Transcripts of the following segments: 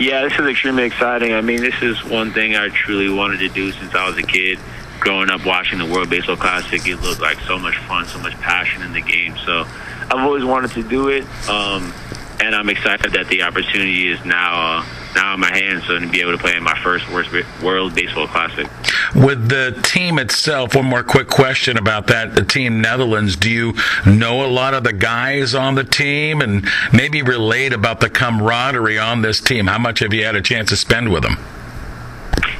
Yeah, this is extremely exciting. I mean, this is one thing I truly wanted to do since I was a kid. Growing up watching the World Baseball Classic, it looked like so much fun, so much passion in the game. So I've always wanted to do it, um, and I'm excited that the opportunity is now uh, now in my hands, so to be able to play in my first World Baseball Classic. With the team itself, one more quick question about that. The team Netherlands, do you know a lot of the guys on the team and maybe relate about the camaraderie on this team? How much have you had a chance to spend with them?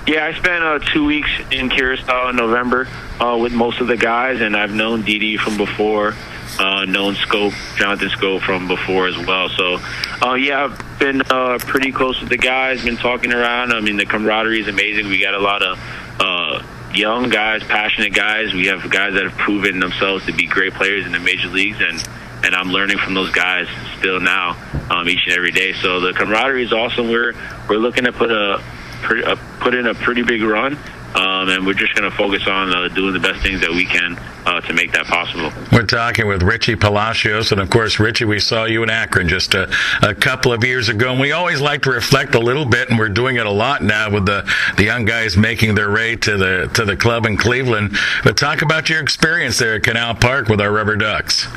Yeah, I spent uh, two weeks in Curacao in November uh, with most of the guys, and I've known Didi from before uh, known Schoop, Jonathan Schoop from before as well. So, uh, yeah, I've been uh, pretty close with the guys, been talking around. I mean, the camaraderie is amazing. We got a lot of uh, young guys, passionate guys. We have guys that have proven themselves to be great players in the major leagues, and and I'm learning from those guys still now, um, each and every day. So the camaraderie is awesome. We're we're looking to put a, a put in a pretty big run um, and we're just going to focus on uh, doing the best things that we can uh, to make that possible. We're talking with Richie Palacios, and of course, Richie, we saw you in Akron just a, a, couple of years ago, and we always like to reflect a little bit, and we're doing it a lot now with the, the young guys making their way to the to the club in Cleveland. But talk about your experience there at Canal Park with our Rubber Ducks.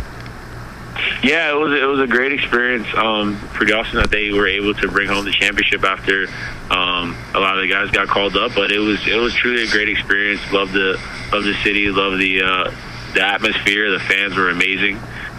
Yeah, it was it was a great experience. Um, pretty awesome that they were able to bring home the championship after um, a lot of the guys got called up. But it was it was truly a great experience. Love the love the city, love the uh, the atmosphere. The fans were amazing,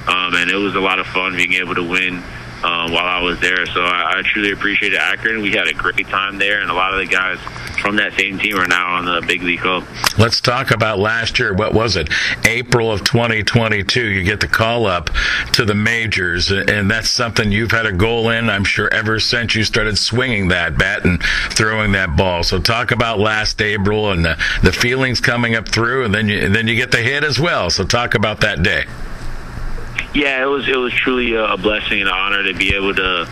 um, and it was a lot of fun being able to win uh, while I was there. So I, I truly appreciated Akron. We had a great time there, and a lot of the guys from that same team are now on the big league club. Let's talk about last year. What was it? April of 2022. You get the call up to the majors, and that's something you've had a goal in. I'm sure ever since you started swinging that bat and throwing that ball. So talk about last April and the, the feelings coming up through, and then you and then you get the hit as well. So talk about that day. Yeah, it was it was truly a blessing and an honor to be able to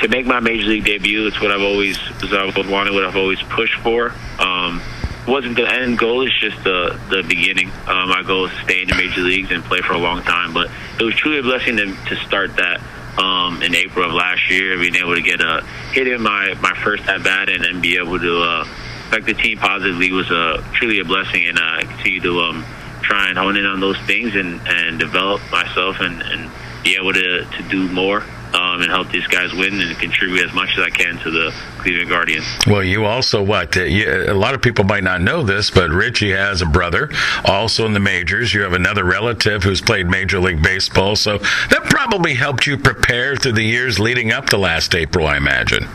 to make my major league debut. It's what I've always what I've wanted, what I've always pushed for. Um, wasn't the end goal; it's just the the beginning. Uh, my goal is to stay in the major leagues and play for a long time. But it was truly a blessing to, to start that um, in April of last year, being able to get a hit in my my first at bat and then be able to uh, affect the team positively was a truly a blessing, and uh, I continue to um, try and hone in on those things and, and develop myself and, and be able to, to do more um, and help these guys win and contribute as much as I can to the Cleveland Guardians. Well, you also what? Uh, you, a lot of people might not know this, but Richie has a brother also in the majors. You have another relative who's played Major League Baseball, so that probably helped you prepare through the years leading up to last April, I imagine.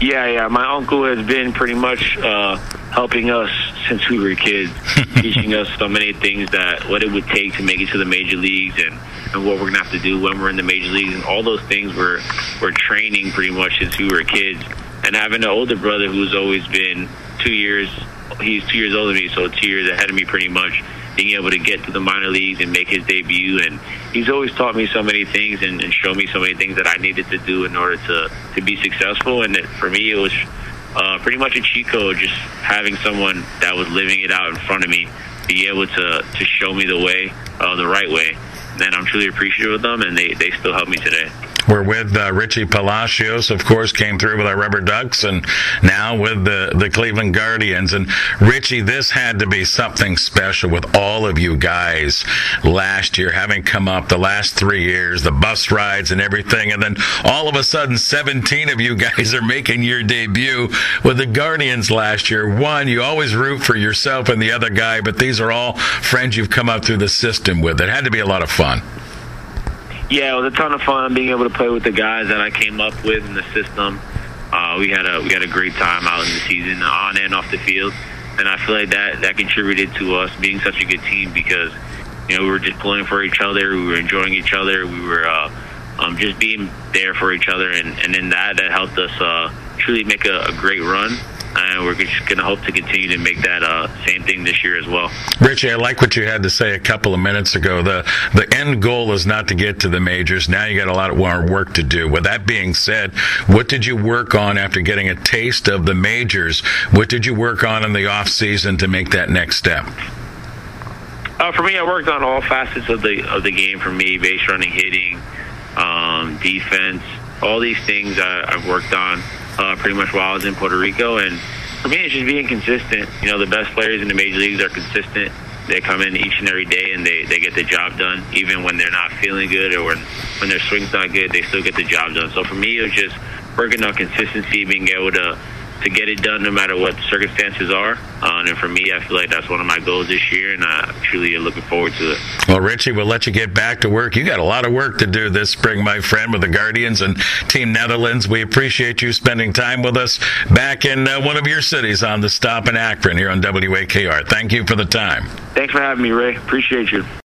Yeah, yeah. My uncle has been pretty much uh, helping us since we were kids, teaching us so many things that what it would take to make it to the major leagues and, and what we're gonna have to do when we're in the major leagues and all those things we're we're training pretty much since we were kids. And having an older brother who's always been two years he's two years older than me, so two years ahead of me pretty much being able to get to the minor leagues and make his debut. And he's always taught me so many things and, and shown me so many things that I needed to do in order to, to be successful. And it, for me, it was uh, pretty much a cheat code, just having someone that was living it out in front of me be able to, to show me the way, uh, the right way. And I'm truly appreciative of them, and they, they still help me today. We're with uh, Richie Palacios, of course, came through with our Rubber Ducks, and now with the, the Cleveland Guardians. And Richie, this had to be something special with all of you guys last year, having come up the last three years, the bus rides and everything. And then all of a sudden, 17 of you guys are making your debut with the Guardians last year. One, you always root for yourself and the other guy, but these are all friends you've come up through the system with. It had to be a lot of fun. Yeah, it was a ton of fun being able to play with the guys that I came up with in the system. Uh, we had a we had a great time out in the season, on and off the field, and I feel like that that contributed to us being such a good team because you know we were just pulling for each other, we were enjoying each other, we were uh, um, just being there for each other, and and in that that helped us uh, truly make a, a great run and we're just going to hope to continue to make that uh, same thing this year as well. Richie, I like what you had to say a couple of minutes ago. The the end goal is not to get to the majors. Now you got a lot more work to do. With that being said, what did you work on after getting a taste of the majors? What did you work on in the off season to make that next step? Uh, for me, I worked on all facets of the of the game. For me, base running, hitting, um, defense, All these things I, I've worked on uh, pretty much while I was in Puerto Rico, and for me, it's just being consistent. You know, the best players in the major leagues are consistent. They come in each and every day and they, they get the job done, even when they're not feeling good or when, when their swing's not good, they still get the job done. So for me, it was just working on consistency, being able to to get it done no matter what the circumstances are. Uh, and for me, I feel like that's one of my goals this year, and I truly am looking forward to it. Well, Richie, we'll let you get back to work. You got a lot of work to do this spring, my friend, with the Guardians and Team Netherlands. We appreciate you spending time with us back in uh, one of your cities on the stop in Akron here on WAKR. Thank you for the time. Thanks for having me, Ray. Appreciate you.